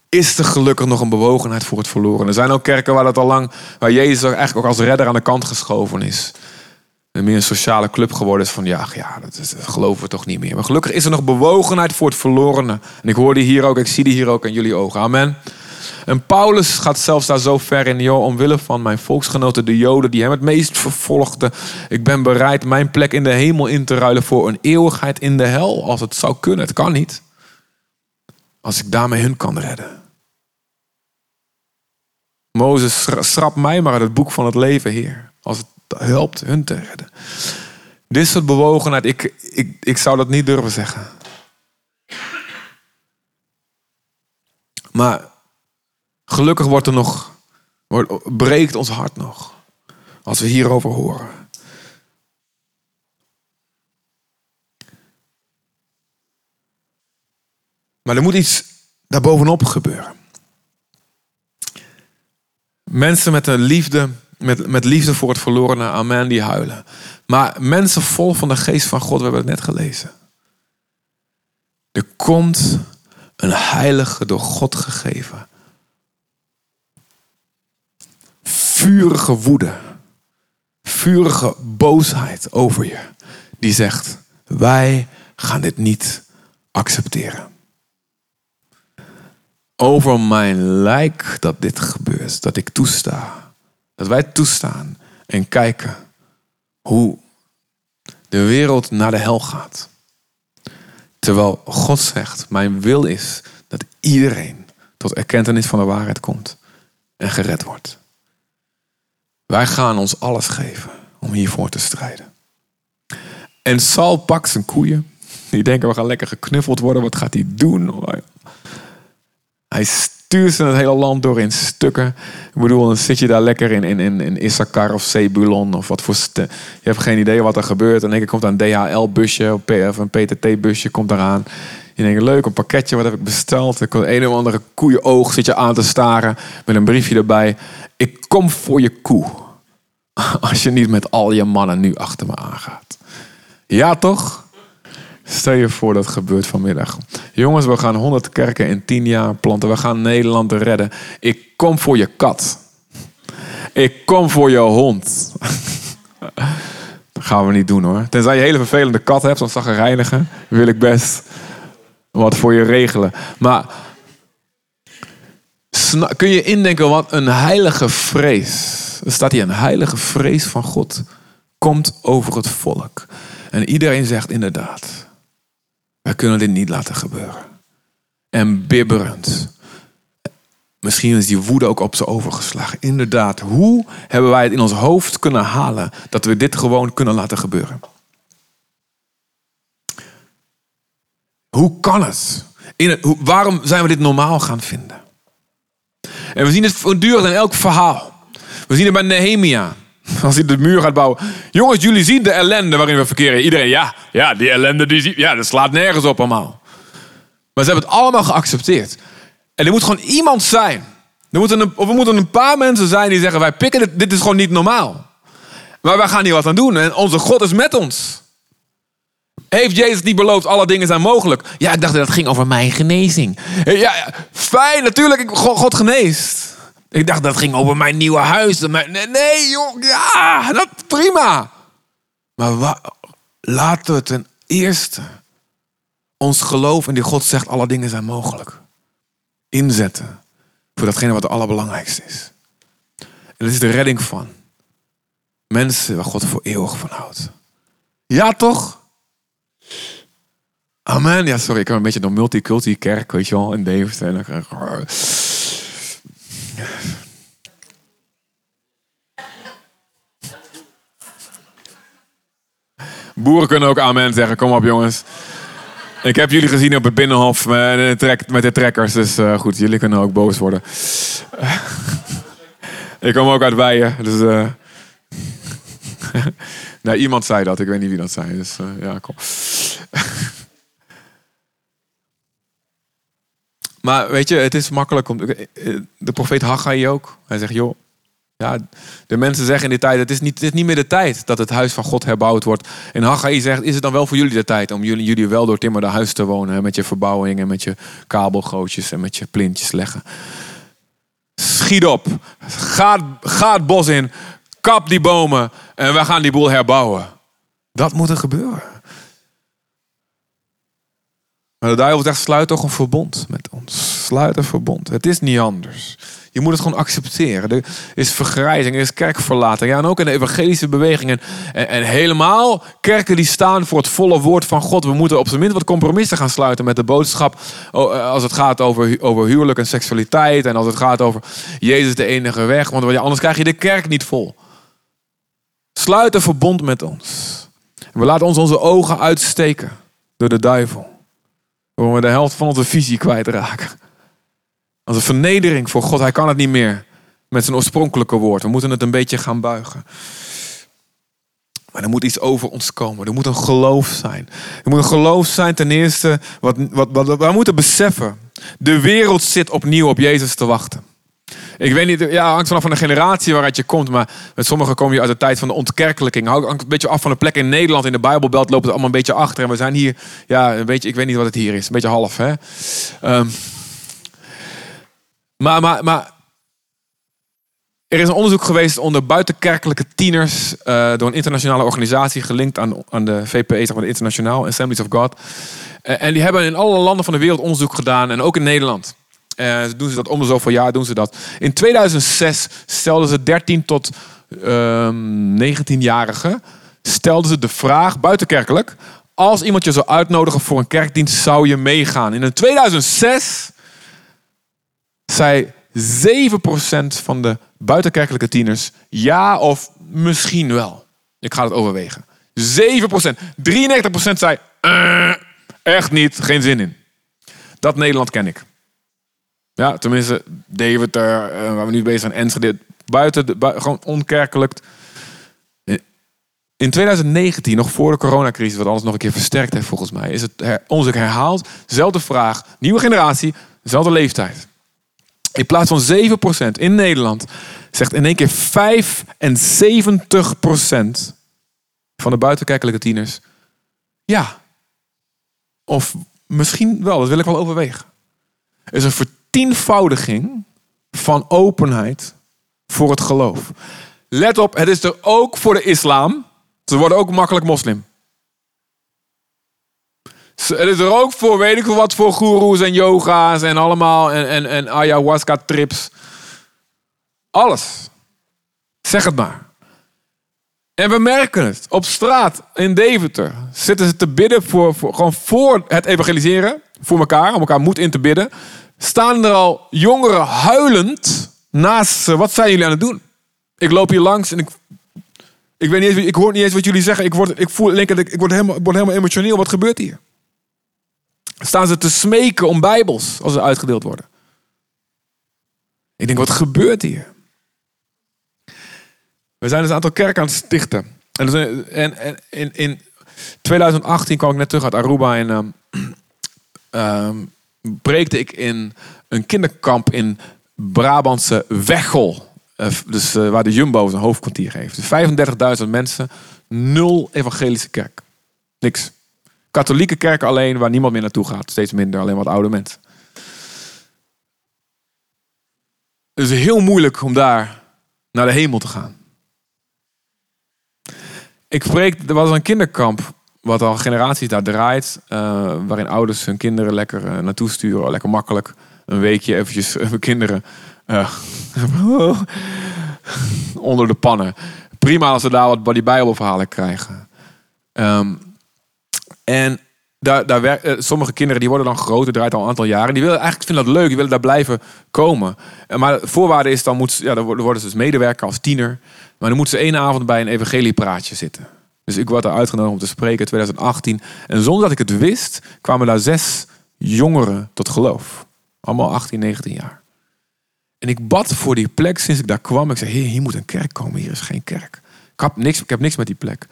Is er gelukkig nog een bewogenheid voor het verloren. Er zijn ook kerken waar dat al lang, waar Jezus eigenlijk ook als redder aan de kant geschoven is meer een sociale club geworden is van ja, ja dat, dat, geloven we toch niet meer. Maar gelukkig is er nog bewogenheid voor het verlorene. En ik hoor die hier ook, ik zie die hier ook in jullie ogen. Amen. En Paulus gaat zelfs daar zo ver in, joh, omwille van mijn volksgenoten, de Joden, die hem het meest vervolgden. Ik ben bereid mijn plek in de hemel in te ruilen voor een eeuwigheid in de hel, als het zou kunnen. Het kan niet. Als ik daarmee hun kan redden. Mozes, schrap mij maar uit het boek van het leven, Heer. Als het helpt hun te redden. Dit soort bewogenheid, ik, ik, ik zou dat niet durven zeggen. Maar gelukkig wordt er nog, breekt ons hart nog. Als we hierover horen. Maar er moet iets daarbovenop gebeuren. Mensen met een liefde met, met liefde voor het verlorene. Amen, die huilen. Maar mensen vol van de geest van God, we hebben het net gelezen. Er komt een heilige door God gegeven. Vurige woede. Vurige boosheid over je. Die zegt, wij gaan dit niet accepteren. Over mijn lijk dat dit gebeurt, dat ik toesta. Dat wij toestaan en kijken hoe de wereld naar de hel gaat. Terwijl God zegt, mijn wil is dat iedereen tot erkentenis van de waarheid komt en gered wordt. Wij gaan ons alles geven om hiervoor te strijden. En Saul pakt zijn koeien. Die denken we gaan lekker geknuffeld worden. Wat gaat hij doen? Hij stuurt ze het hele land door in stukken. Ik bedoel, dan zit je daar lekker in, in, in, in Issachar of Zebulon of wat voor... Je hebt geen idee wat er gebeurt. En dan komt een DHL-busje of een PTT-busje komt eraan. Je denkt, leuk, een pakketje, wat heb ik besteld? Ik een of andere koeienoog zit je aan te staren met een briefje erbij. Ik kom voor je koe. *laughs* Als je niet met al je mannen nu achter me aangaat. Ja, toch? Stel je voor dat gebeurt vanmiddag. Jongens, we gaan 100 kerken in 10 jaar planten. We gaan Nederland redden. Ik kom voor je kat. Ik kom voor je hond. *laughs* Dat gaan we niet doen hoor. Tenzij je hele vervelende kat hebt, dan zag reinigen. Wil ik best wat voor je regelen. Maar kun je indenken wat een heilige vrees. Er staat hier een heilige vrees van God. Komt over het volk. En iedereen zegt inderdaad. Wij kunnen dit niet laten gebeuren. En bibberend. Misschien is die woede ook op ze overgeslagen. Inderdaad, hoe hebben wij het in ons hoofd kunnen halen dat we dit gewoon kunnen laten gebeuren? Hoe kan het? In waarom zijn we dit normaal gaan vinden? En we zien het voortdurend in elk verhaal. We zien het bij Nehemia. *laughs* Als hij de muur gaat bouwen. Jongens, jullie zien de ellende waarin we verkeren. Iedereen, ja, ja die ellende, die, ja, dat slaat nergens op allemaal. Maar ze hebben het allemaal geaccepteerd. En er moet gewoon iemand zijn. Er moeten een, of er moeten een paar mensen zijn die zeggen: Wij pikken dit, dit is gewoon niet normaal. Maar wij gaan hier wat aan doen. En onze God is met ons. Heeft Jezus niet beloofd, alle dingen zijn mogelijk? Ja, ik dacht dat het ging over mijn genezing. Ja, fijn, natuurlijk, God geneest. Ik dacht dat ging over mijn nieuwe huis. Nee, nee joh, ja, dat prima. Maar laten we ten eerste ons geloof in die God zegt alle dingen zijn mogelijk. Inzetten voor datgene wat het allerbelangrijkste is. En dat is de redding van mensen waar God voor eeuwig van houdt. Ja toch? Amen. Ja, sorry, ik heb een beetje een multiculti kerk, weet je wel, in Deventer. *laughs* Boeren kunnen ook amen zeggen. Kom op, jongens. Ik heb jullie gezien op het binnenhof met de, trekkers. Dus uh, goed, jullie kunnen ook boos worden. *laughs* ik kom ook uit Weijen. Dus, uh... *laughs* nee, iemand zei dat. Ik weet niet wie dat zei. Dus uh, ja, kom. Maar weet je, het is makkelijk om. De profeet Haggai ook. Hij zegt: joh. Ja, de mensen zeggen in die tijd: het is, niet, het is niet meer de tijd dat het huis van God herbouwd wordt. En Haggai zegt: is het dan wel voor jullie de tijd om jullie, jullie wel door timmerde huis te wonen? Met je verbouwing en met je kabelgootjes en met je plintjes leggen. Schiet op. Ga, ga het bos in. Kap die bomen. En we gaan die boel herbouwen. Dat moet er gebeuren. Maar de duivel zegt, sluit toch een verbond met ons. Sluit een verbond. Het is niet anders. Je moet het gewoon accepteren. Er is vergrijzing, er is kerkverlating. Ja, en ook in de evangelische bewegingen. En, en, helemaal kerken die staan voor het volle woord van God. We moeten op zijn minst wat compromissen gaan sluiten met de boodschap. Eh, als het gaat over, over huwelijk en seksualiteit. En als het gaat over Jezus de enige weg. Want anders krijg je de kerk niet vol. Sluit een verbond met ons. We laten ons onze ogen uitsteken door de duivel. Waarom we de helft van onze visie kwijtraken. Als een vernedering voor God. Hij kan het niet meer met zijn oorspronkelijke woord. We moeten het een beetje gaan buigen. Maar er moet iets over ons komen. Er moet een geloof zijn. Er moet een geloof zijn ten eerste. Wat, wat, wat, we moeten beseffen. De wereld zit opnieuw op Jezus te wachten. Ik weet niet, ja, hangt vanaf van de generatie waaruit je komt. Maar met sommigen kom je uit de tijd van de ontkerkelijking. Hangt een beetje af van de plek in Nederland. In de Bijbelbelt loopt het allemaal een beetje achter. En we zijn hier, ja, een beetje, ik weet niet wat het hier is. Een beetje half, hè. Ehm, maar, maar, maar er is een onderzoek geweest onder buitenkerkelijke tieners uh, door een internationale organisatie gelinkt aan, aan de VPE, zeg maar de Internationaal Assemblies of God. Uh, en die hebben in alle landen van de wereld onderzoek gedaan en ook in Nederland. Uh, doen ze dat om de zoveel jaar doen ze dat. In 2006 stelden ze 13 tot 19-jarigen ehm, stelden ze de vraag buitenkerkelijk: als iemand je zou uitnodigen voor een kerkdienst, zou je meegaan? in 2006 zei 7% van de buitenkerkelijke tieners ja of misschien wel. Ik ga het overwegen. 7%. 93% zei uh, echt niet, geen zin in. Dat Nederland ken ik. Ja, tenminste, Deventer, uh, waar we nu bezig zijn, Enschede. Buiten, de, gewoon onkerkelijk. In 2019, nog voor de coronacrisis, wat alles nog een keer versterkt heeft volgens mij, is het her, onderzoek herhaald. Zelfde vraag, nieuwe generatie, dezelfde leeftijd. In plaats van 7% in Nederland zegt in één keer 75% van de buitenkerkelijke tieners ja. Of misschien wel, dat wil ik wel overwegen. Er is een vertienvoudiging van openheid voor het geloof. Let op, het is er ook voor de islam. Ze worden ook makkelijk moslim. Het is er ook voor, weet ik veel wat, voor goeroes en yoga's en allemaal. En, en, en ayahuasca trips. Alles. Zeg het maar. En we merken het. Op straat in Deventer zitten ze te bidden voor, voor, gewoon voor het evangeliseren. Voor elkaar, om elkaar moed in te bidden. Staan er al jongeren huilend naast ze. Wat zijn jullie aan het doen? Ik loop hier langs en ik, ik, weet niet eens, ik hoor niet eens wat jullie zeggen. Ik, word, ik voel ik, ik word helemaal, word helemaal emotioneel. Wat gebeurt hier? Staan ze te smeken om bijbels als ze uitgedeeld worden? Ik denk, wat gebeurt hier? We zijn dus een aantal kerken aan het stichten. En, en, en in, in 2018 kwam ik net terug uit Aruba en um, um, *clears throat* preekte ik in een kinderkamp in Brabantse Weggel. Uh, dus uh, waar de Jumbo zijn hoofdkwartier heeft. Dus 35.000 mensen, nul evangelische kerk. Niks. Katholieke kerken alleen, waar niemand meer naartoe gaat. Steeds minder, alleen wat oude mensen. Het is heel moeilijk om daar naar de hemel te gaan. Ik spreek, er was een kinderkamp, wat al generaties daar draait. Uh, waarin ouders hun kinderen lekker uh, naartoe sturen. Lekker makkelijk. Een weekje eventjes hun kinderen uh, *laughs* onder de pannen. Prima als ze daar wat die bijbelverhalen krijgen. Um, en daar, daar sommige kinderen die worden dan groter, draait al een aantal jaren. Die willen eigenlijk vinden dat leuk, die willen daar blijven komen. Maar de voorwaarde is dan moet ja, dan worden ze dus medewerker als tiener. Maar dan moeten ze één avond bij een evangeliepraatje zitten. Dus ik word er uitgenodigd om te spreken in 2018. En zonder dat ik het wist, kwamen daar zes jongeren tot geloof. Allemaal 18, 19 jaar. En ik bad voor die plek sinds ik daar kwam. Ik zei, hier moet een kerk komen. Hier is geen kerk. Ik heb niks, ik heb niks met die plek.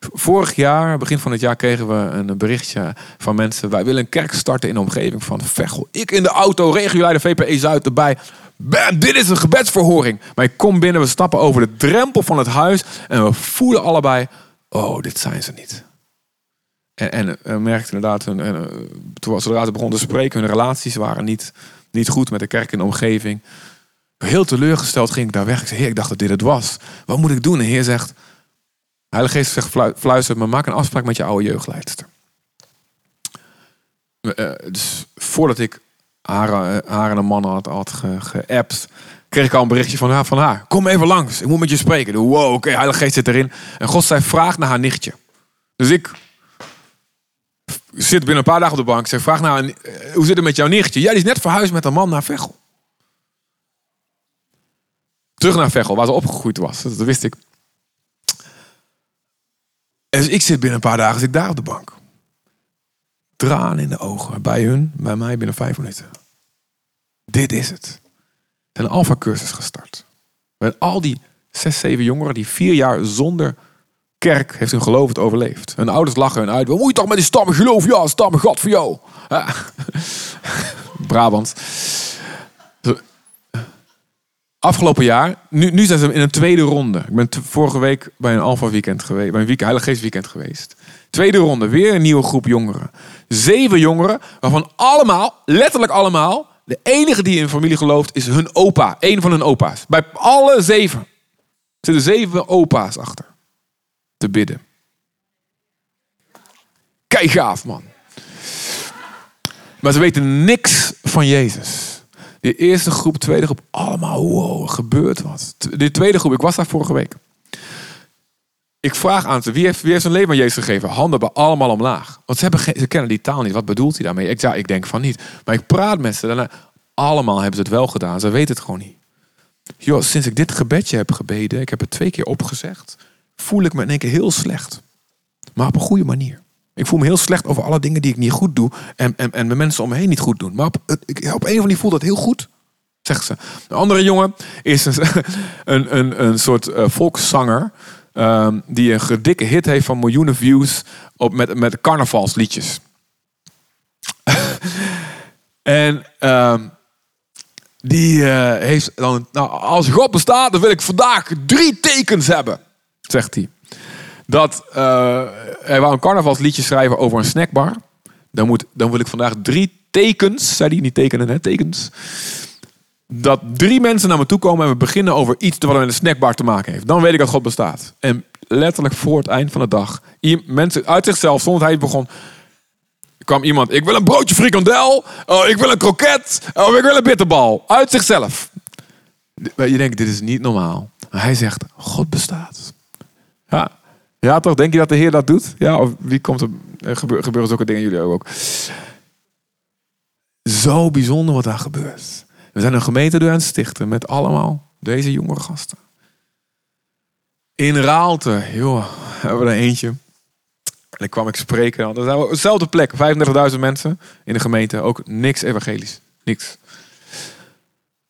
Vorig jaar, begin van het jaar, kregen we een berichtje van mensen. Wij willen een kerk starten in de omgeving van Veghel. Ik in de auto, regio de VPE Zuid erbij. Bam, dit is een gebedsverhoring. Maar ik kom binnen, we stappen over de drempel van het huis. En we voelen allebei, oh, dit zijn ze niet. En, en we merkten inderdaad, en, en, toen zodra ze begonnen te spreken, hun relaties waren niet, niet goed met de kerk in de omgeving. Heel teleurgesteld ging ik daar weg. Ik zei, heer, ik dacht dat dit het was. Wat moet ik doen? En heer zegt, Heilige Geest zegt fluistert me, maak een afspraak met je oude jeugdleidster. Uh, dus voordat ik haar, eh, haar en een man had, had ge kreeg ik al een berichtje van haar, van haar. Kom even langs, ik moet met je spreken. Wow, oké, okay, Heilige Geest zit erin. En God zei, vraag naar haar nichtje. Dus ik zit binnen een paar dagen op de bank. Zeg, vraag naar, eh, hoe zit het met jouw nichtje? Ja, die is net verhuisd met een man naar Veghel. Terug naar Veghel, waar ze opgegroeid was. Dat wist ik. En dus ik zit binnen een paar dagen zit daar op de bank. Tranen in de ogen. Bij hun, bij mij binnen vijf minuten. Dit is het. Een alfa-cursus gestart. Met al die zes, zeven jongeren die vier jaar zonder kerk heeft hun geloof het overleefd. Hun ouders lachen hun uit. Wat moet je toch met die stammen geloof? Ja, stammen God voor jou. Ja. *laughs* Brabant. afgelopen jaar, nu, nu zijn ze in een tweede ronde. Ik ben vorige week bij een Alpha Weekend geweest, bij een week, Heilige Geest Weekend geweest. Tweede ronde, weer een nieuwe groep jongeren. Zeven jongeren, waarvan allemaal, letterlijk allemaal, de enige die in familie gelooft is hun opa. Een van hun opa's. Bij alle zeven zitten zeven opa's achter. Te bidden. Kijk gaaf, man. Maar ze weten niks van Jezus. De eerste groep, tweede groep, allemaal, wow, gebeurt wat. De tweede groep, ik was daar vorige week. Ik vraag aan ze, wie heeft, wie heeft zijn leven aan Jezus gegeven? Handen bij allemaal omlaag. Want ze, hebben ze kennen die taal niet. Wat bedoelt hij daarmee? Ik, ja, ik denk van niet. Maar ik praat met ze. Daarna, allemaal hebben ze het wel gedaan. Ze weten het gewoon niet. Joh, sinds ik dit gebedje heb gebeden, ik heb het twee keer opgezegd, voel ik me in één keer heel slecht. Maar op een goede manier. Ik voel me heel slecht over alle dingen die ik niet goed doe en, en, en de mensen om me heen niet goed doen. Maar op, ik, op een of die voelt dat heel goed, zegt ze. Een andere jongen is een, *laughs* een, een, soort uh, volkszanger um, die een dikke hit heeft van miljoenen views op, met, met carnavalsliedjes. *laughs* en um, die uh, heeft dan, nou, als God bestaat, dan wil ik vandaag drie tekens hebben, zegt hij dat uh, hij wou een carnavalsliedje schrijven over een snackbar. Dan, moet, dan wil ik vandaag drie tekens, zei hij, niet tekenen, hè, tekens. Dat drie mensen naar me toe komen en we beginnen over iets wat met een snackbar te maken heeft. Dan weet ik dat God bestaat. En letterlijk voor het eind van de dag, mensen uit zichzelf, zonder hij begon, kwam iemand, ik wil een broodje frikandel, oh, ik wil een kroket, oh, ik wil een bitterbal. Uit zichzelf. Je denkt, dit is niet normaal. Hij zegt, God bestaat. Ja, ja, toch? Denk je dat de Heer dat doet? Ja, of wie komt er? Gebeuren, gebeuren zulke dingen jullie ook? Zo bijzonder wat daar gebeurt. We zijn een gemeente door aan het stichten met allemaal deze jonge gasten. In Raalte, joh, hebben we er eentje. En dan kwam ik spreken. Dat zijn we dezelfde plek, 35.000 mensen in de gemeente. Ook niks evangelisch. Niks.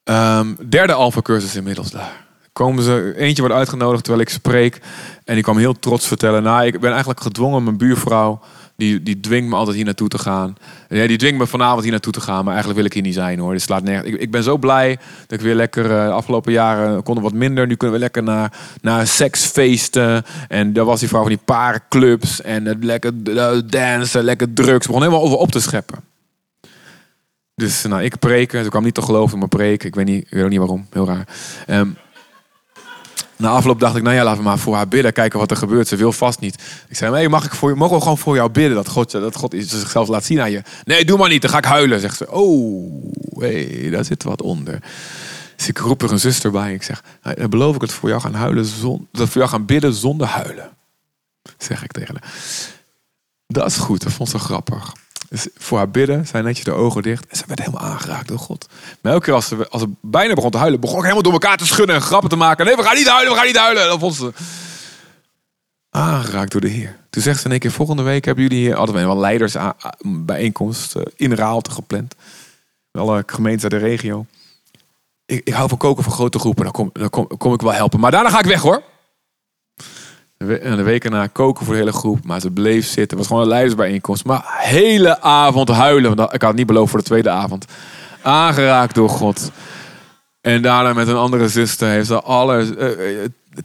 Um, derde alpha cursus inmiddels daar komen ze, eentje wordt uitgenodigd terwijl ik spreek. En die kwam heel trots vertellen. Nou, ik ben eigenlijk gedwongen, mijn buurvrouw, die, die dwingt me altijd hier naartoe te gaan. Ja, die dwingt me vanavond hier naartoe te gaan, maar eigenlijk wil ik hier niet zijn hoor. Dit slaat nergens. Ik, ik ben zo blij dat ik weer lekker, uh, afgelopen jaren konden wat minder. Nu kunnen we lekker naar, naar seksfeesten. En daar was die vrouw van die parenclubs. En het lekker uh, dansen, lekker drugs. We begon helemaal over op te scheppen. Dus nou, ik preken. Ze kwam niet te geloven in mijn preek. Ik weet, niet, ik weet ook niet waarom. Heel raar. Um, na afloop dacht ik, nou ja, laten we maar voor haar bidden, kijken wat er gebeurt. Ze wil vast niet. Ik zei, hey, mag ik voor, mogen we gewoon voor jou bidden dat God, dat God zichzelf laat zien aan je? Nee, doe maar niet, dan ga ik huilen, zegt ze. Oh, hey, daar zit wat onder. Dus ik roep er een zuster bij. Ik zeg, nou, beloof ik het voor jou gaan huilen, zon, dat voor jou gaan bidden zonder huilen. Zeg ik tegen haar. Dat is goed, dat vond ze grappig. Dus voor haar bidden, zijn netjes de ogen dicht. En ze werd helemaal aangeraakt door God. Maar elke keer als ze, bijna begon te huilen, begon ik helemaal door elkaar te schudden en grappen te maken. Nee, we gaan niet huilen, we gaan niet huilen. Dan vond ze aangeraakt door de Heer. Toen zegt ze in één keer, volgende week hebben jullie hier altijd wel leiders bijeenkomst uh, in Raalte gepland. Alle gemeenten uit de regio. Ik, ik hou van koken voor grote groepen, dan kom, dan kom ik wel helpen. Maar daarna ga ik weg hoor. En de weken na koken voor de hele groep. Maar ze bleef zitten. Het was gewoon een leidersbijeenkomst. Maar hele avond huilen. Want ik had het niet beloofd voor de tweede avond. Aangeraakt door God. En daarna met een andere zuster heeft ze alle uh,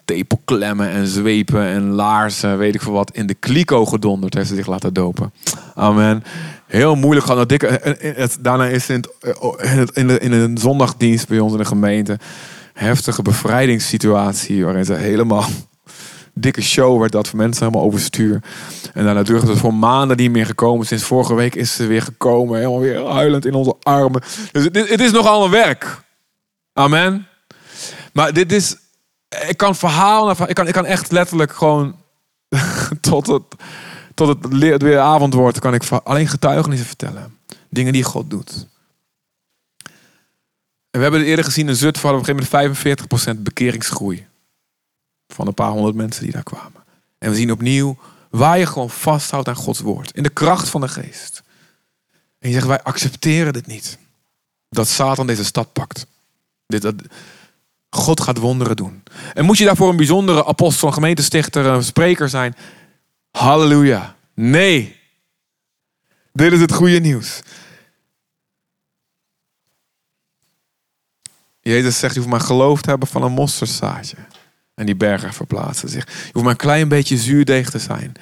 tepelklemmen en zwepen en laarzen, weet ik veel wat, in de kliko gedonderd. Heeft ze zich laten dopen. Amen. Heel moeilijk gehad. Dikke, daarna is het in, in, de, in een zondagdienst bij ons in de gemeente heftige bevrijdingssituatie waarin ze helemaal dikke show werd dat voor mensen helemaal overstuur. En daarna durfde het voor maanden niet meer gekomen. Sinds vorige week is ze weer gekomen. Helemaal weer huilend in onze armen. Dus het, is nogal een werk. Amen. Maar dit is... Ik kan verhaal... Ik kan, ik kan echt letterlijk gewoon... *laughs* tot het, tot het weer avond wordt... kan ik alleen getuigenissen vertellen. Dingen die God doet. En we hebben eerder gezien in Zutphen... op een gegeven moment 45% bekeringsgroei. Van een paar honderd mensen die daar kwamen. En we zien opnieuw waar je gewoon vasthoudt aan Gods woord. In de kracht van de geest. En je zegt, wij accepteren dit niet. Dat Satan deze stad pakt. Dit, dat, God gaat wonderen doen. En moet je daarvoor een bijzondere apostel, gemeentestichter, een spreker zijn? Halleluja. Nee. Dit is het goede nieuws. Jezus zegt, je hoeft maar geloof te hebben van een mosterdzaadje. En die bergen verplaatsen zich. Je hoeft maar een klein beetje zuurdeeg te zijn.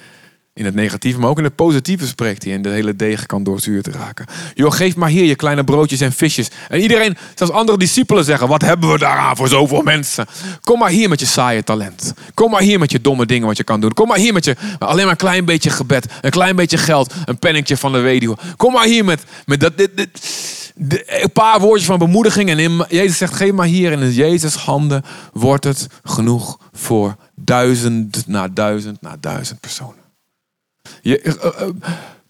In het negatieve, maar ook in het positieve spreekt hij. En de hele deeg kan doorzuurd raken. Joh, geef maar hier je kleine broodjes en visjes. En iedereen, zelfs andere discipelen zeggen: Wat hebben we daaraan voor zoveel mensen? Kom maar hier met je saaie talent. Kom maar hier met je domme dingen wat je kan doen. Kom maar hier met je alleen maar een klein beetje gebed. Een klein beetje geld. Een penningje van de weduwe. Kom maar hier met, met dat, dit, dit, een paar woordjes van bemoediging. En Jezus zegt: Geef maar hier. In Jezus' handen wordt het genoeg voor duizend na duizend na duizend personen. Je, uh, uh,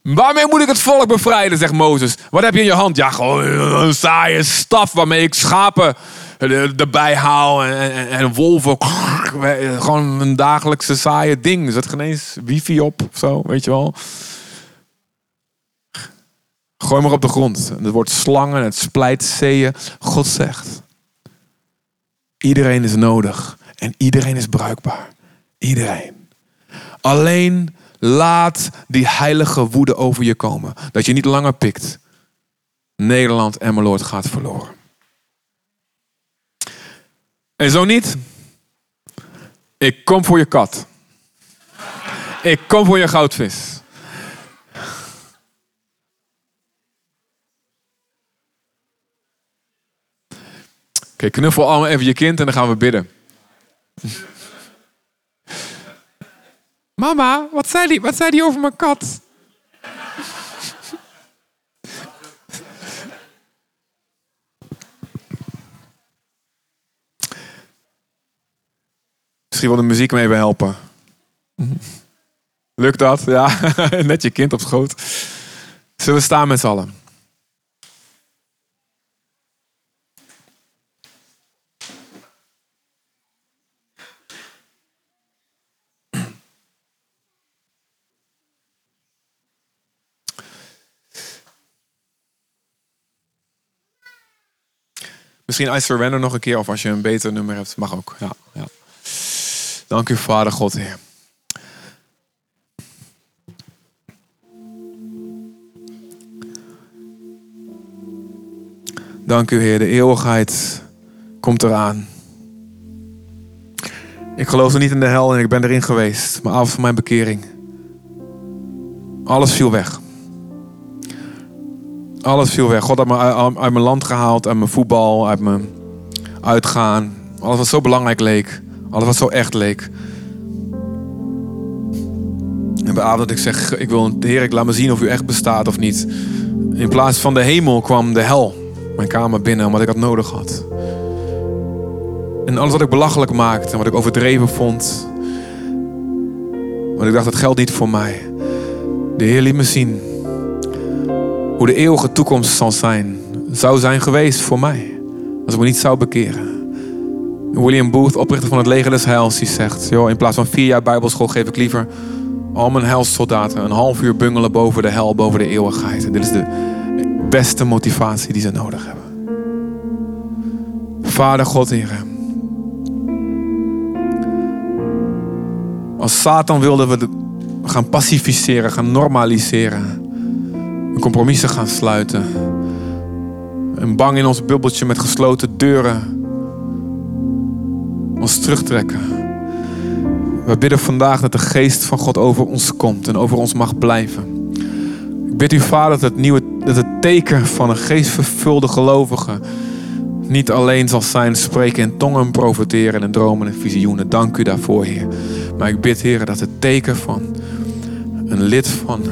waarmee moet ik het volk bevrijden, zegt Mozes. Wat heb je in je hand? Ja, gewoon een saaie staf waarmee ik schapen erbij haal en, en, en wolven. Gewoon een dagelijkse saaie ding. Zit geen eens wifi op of zo, weet je wel. Gooi maar op de grond. Het wordt slangen, het splijt zeeën. God zegt, iedereen is nodig en iedereen is bruikbaar. Iedereen. Alleen Laat die heilige woede over je komen. Dat je niet langer pikt. Nederland en Meloord gaat verloren. En zo niet. Ik kom voor je kat. Ik kom voor je goudvis. Oké, knuffel allemaal even je kind en dan gaan we bidden. Mama, wat zei die, wat zei die over mijn kat? Misschien wil de muziek mee helpen. Lukt dat? Ja, *laughs* net je kind op schoot. Zullen we staan met z'n allen? Misschien I Surrender nog een keer. Of als je een beter nummer hebt, mag ook. Ja, ja. Dank u, Vader God, Heer. Dank u, Heer. De eeuwigheid komt eraan. Ik geloofde niet in de hel en ik ben erin geweest. Maar avond van mijn bekering. Alles viel weg. Alles viel weg. God had me uit mijn land gehaald, uit mijn voetbal, uit mijn uitgaan. Alles wat zo belangrijk leek. Alles wat zo echt leek. En bij avond ik zeg, ik wil, Heer, ik laat me zien of u echt bestaat of niet. In plaats van de hemel kwam de hel mijn kamer binnen, omdat ik dat nodig had. En alles wat ik belachelijk maakte en wat ik overdreven vond. Want ik dacht, dat geldt niet voor mij. De Heer liet me zien hoe de eeuwige toekomst zal zijn, zou zijn geweest voor mij. Als ik me niet zou bekeren. William Booth, oprichter van het leger des heils, die zegt... Joh, in plaats van vier jaar bijbelschool geef ik liever al mijn helssoldaten... een half uur bungelen boven de hel, boven de eeuwigheid. En dit is de beste motivatie die ze nodig hebben. Vader God, Heer. Als Satan wilde we gaan pacificeren, gaan normaliseren compromissen gaan sluiten. En bang in ons bubbeltje met gesloten deuren ons terugtrekken. We bidden vandaag dat de geest van God over ons komt en over ons mag blijven. Ik bid u, Vader, dat het, nieuwe, dat het teken van een geestvervulde gelovige niet alleen zal zijn spreken in tongen, profeteren en dromen en visioenen. Dank u daarvoor, Heer. Maar ik bid, Heer, dat het teken van een lid van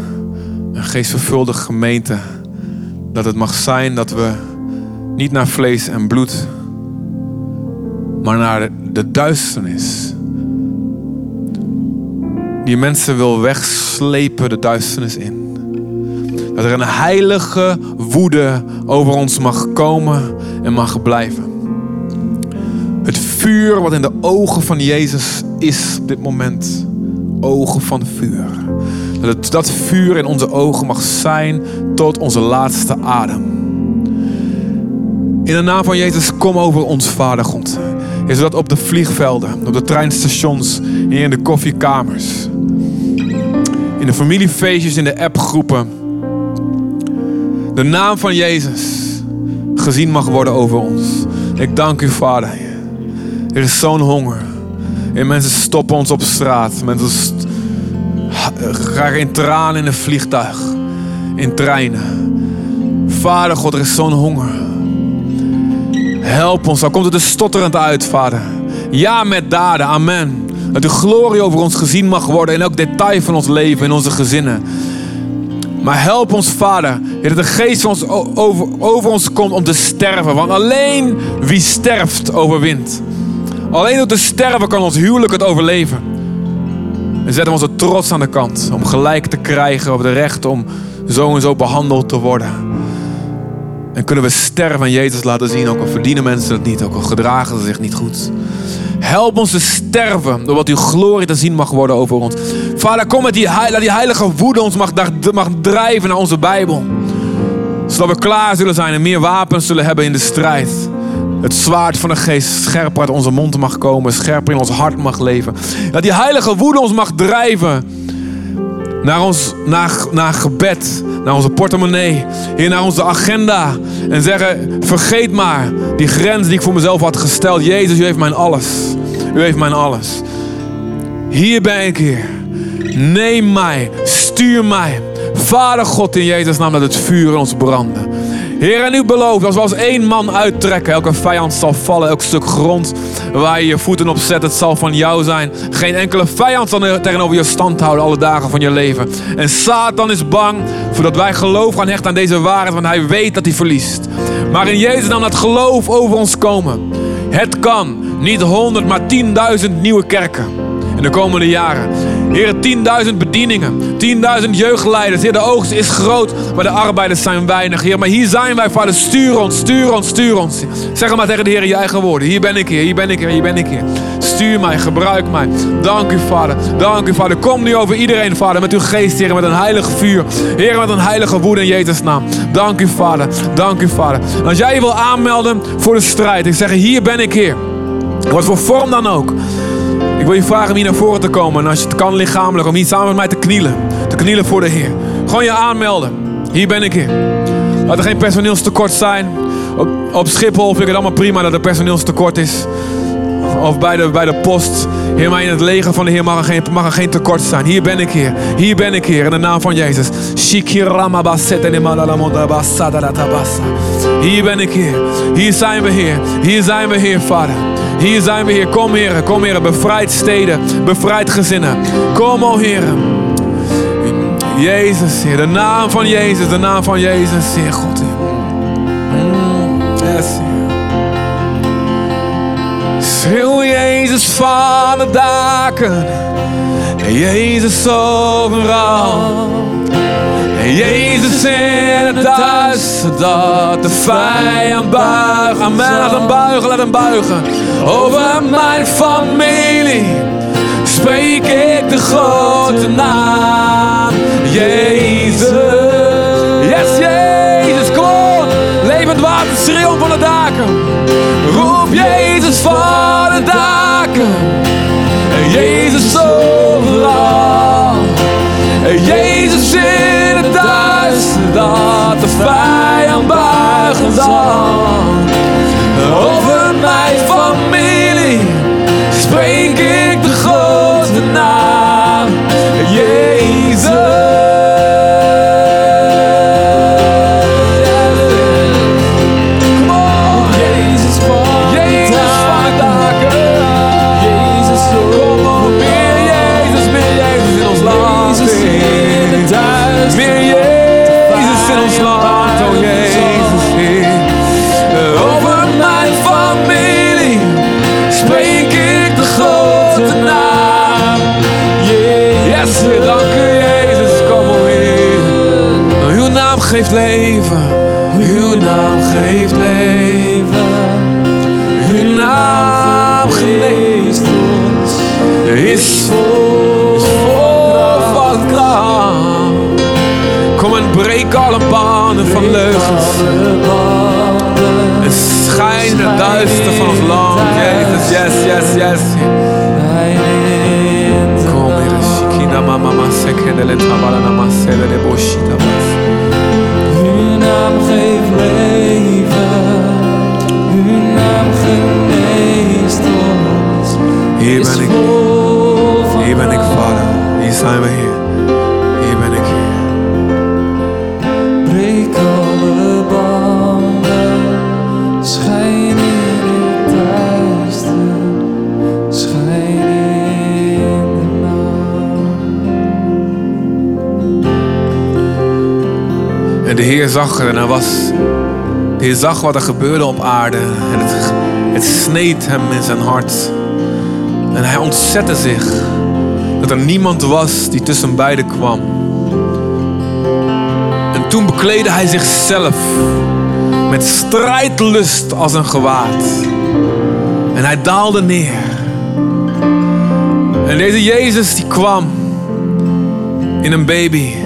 een geestvervulde gemeente. Dat het mag zijn dat we niet naar vlees en bloed, maar naar de duisternis. Die mensen wil wegslepen de duisternis in. Dat er een heilige woede over ons mag komen en mag blijven. Het vuur wat in de ogen van Jezus is op dit moment. Ogen van vuur. Dat dat vuur in onze ogen mag zijn tot onze laatste adem. In de naam van Jezus, kom over ons, Vader God. Is dat op de vliegvelden, op de treinstations, hier in de koffiekamers, in de familiefeestjes, in de appgroepen. De naam van Jezus gezien mag worden over ons. Ik dank u, Vader. Er is zo'n honger. En mensen stoppen ons op straat. Mensen krijgen in tranen in een vliegtuig. In treinen. Vader God, er is zo'n honger. Help ons, dan komt het er stotterend uit, Vader. Ja, met daden, amen. Dat uw glorie over ons gezien mag worden in elk detail van ons leven, in onze gezinnen. Maar help ons, Vader, dat de geest van ons over, over ons komt om te sterven. Want alleen wie sterft, overwint. Alleen door te sterven kan ons huwelijk het overleven. En zetten we onze trots aan de kant om gelijk te krijgen op de recht om zo en zo behandeld te worden. En kunnen we sterven en Jezus laten zien, ook al verdienen mensen het niet, ook al gedragen ze zich niet goed. Help ons te sterven, doordat uw glorie te zien mag worden over ons. Vader, kom met die, heilige woede ons mag, mag drijven naar onze Bijbel. Zodat we klaar zullen zijn en meer wapens zullen hebben in de strijd. Het zwaard van de geest scherper uit onze mond mag komen, scherper in ons hart mag leven. Dat die heilige woede ons mag drijven naar ons naar, naar gebed, naar onze portemonnee, hier naar onze agenda. En zeggen: vergeet maar die grens die ik voor mezelf had gesteld. Jezus, u heeft mijn alles. U heeft mijn alles. Hier ben ik, Heer. Neem mij, stuur mij. Vader God in Jezus' naam, dat het vuur in ons branden. Heer, en u belooft, als we als één man uittrekken, elke vijand zal vallen, elk stuk grond waar je je voeten op zet, het zal van jou zijn. Geen enkele vijand zal tegenover je stand houden alle dagen van je leven. En Satan is bang voordat wij geloof gaan hechten aan deze waarheid, want hij weet dat hij verliest. Maar in Jezus naam laat geloof over ons komen. Het kan, niet honderd, maar tienduizend nieuwe kerken de komende jaren. Heer, 10.000 bedieningen, 10.000 jeugdleiders. Heer, de oogst is groot, maar de arbeiders zijn weinig. Heer, maar hier zijn wij, Vader. Stuur ons, stuur ons, stuur ons. Zeg maar tegen de Heer je eigen woorden. Hier ben ik, Heer, hier ben ik, Heer, hier ben ik, Heer. Stuur mij, gebruik mij. Dank u, Vader. Dank u, Vader. Kom nu over iedereen, Vader, met uw geest, Heer, met een heilig vuur. Heer, met een heilige woede in Jezus' naam. Dank u, Vader. Dank u, Vader. Als jij je wil aanmelden voor de strijd, ik zeg, hier ben ik, Heer. Wat voor vorm dan ook. Ik wil je vragen om hier naar voren te komen. En als je het kan lichamelijk, om hier samen met mij te knielen. Te knielen voor de Heer. Gewoon je aanmelden. Hier ben ik Heer. Laat er geen personeelstekort zijn. Op, op Schiphol vind ik het allemaal prima dat er personeelstekort is. Of bij de, bij de post. Heer, maar in het leger van de Heer mag er, geen, mag er geen tekort zijn. Hier ben ik Heer. Hier ben ik Heer. In de naam van Jezus. Hier ben ik Heer. Hier zijn we Heer. Hier zijn we Heer, Vader. Hier zijn we Heer. Kom Heer. Kom Heer. Bevrijd steden. Bevrijd gezinnen. Kom o Heer. Jezus Heer. De naam van Jezus. De naam van Jezus Heer. God Heer. Yes Heer. Schreeuw Jezus van de daken. Jezus overal. Jezus in het duister dat de vijand buigt. Amen, laat hem buigen, laat hem buigen. Over mijn familie spreek ik de grote naam. Jezus. Yes, Jezus, kom. Levend water, schreeuw van de daken. Roep Jezus van de daken. Dat de vijand buigen zal. breek alle banen van leugens. Het schijnt het duister van ons land. Jezus, yes, yes, yes. Kom, hier, Shikina, mama, mama, sekendele, tabala, nama, sedele, boshita, mas. Uw naam geeft leven. Uw naam geneest ons. Hier ben ik. Hier ben ik, Vader. Hier zijn we hier. Heer zag er en hij was. De zag wat er gebeurde op aarde. En het, het sneed hem in zijn hart. En hij ontzette zich dat er niemand was die tussen beiden kwam. En toen bekleedde hij zichzelf met strijdlust als een gewaad. En hij daalde neer. En deze Jezus die kwam in een baby.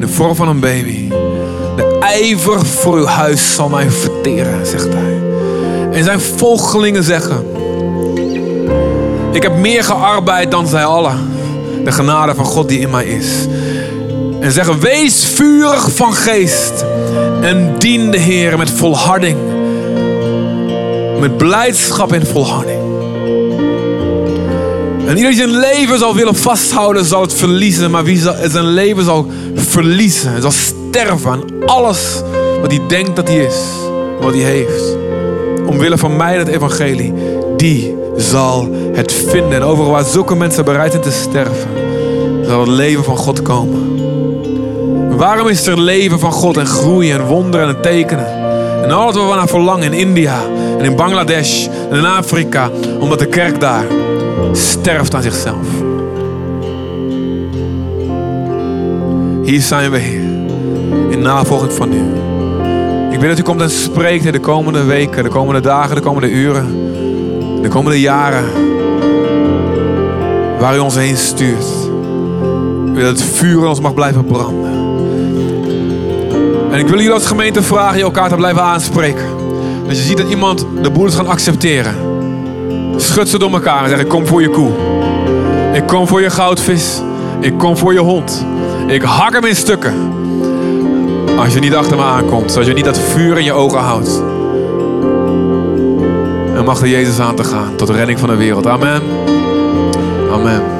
In de vorm van een baby. De ijver voor uw huis zal mij verteren, zegt hij. En zijn volgelingen zeggen: Ik heb meer gearbeid dan zij allen. De genade van God die in mij is. En zeggen: Wees vurig van geest. En dien de Heer met volharding. Met blijdschap en volharding. En ieder die zijn leven zal willen vasthouden, zal het verliezen. Maar wie zijn leven zal verliezen, zal sterven aan alles wat hij denkt dat hij is. Wat hij heeft. Omwille van mij, het evangelie, die zal het vinden. En overal waar zulke mensen bereid zijn te sterven, zal het leven van God komen. Waarom is er leven van God en groei en wonderen en tekenen? En alles wat we naar verlangen in India en in Bangladesh en in Afrika, omdat de kerk daar sterft aan zichzelf. Hier zijn we, Heer, in navolging van u. Ik wil dat u komt en spreekt in de komende weken, de komende dagen, de komende uren, de komende jaren, waar u ons heen stuurt. Ik wil dat het vuur in ons mag blijven branden. En ik wil jullie als gemeente vragen je elkaar te blijven aanspreken. Als je ziet dat iemand de boel is gaan accepteren. Schud ze door elkaar en zeg ik kom voor je koe. Ik kom voor je goudvis. Ik kom voor je hond. Ik hak hem in stukken. Als je niet achter me aankomt. Als je niet dat vuur in je ogen houdt. En mag de Jezus aan te gaan tot de redding van de wereld. Amen. Amen.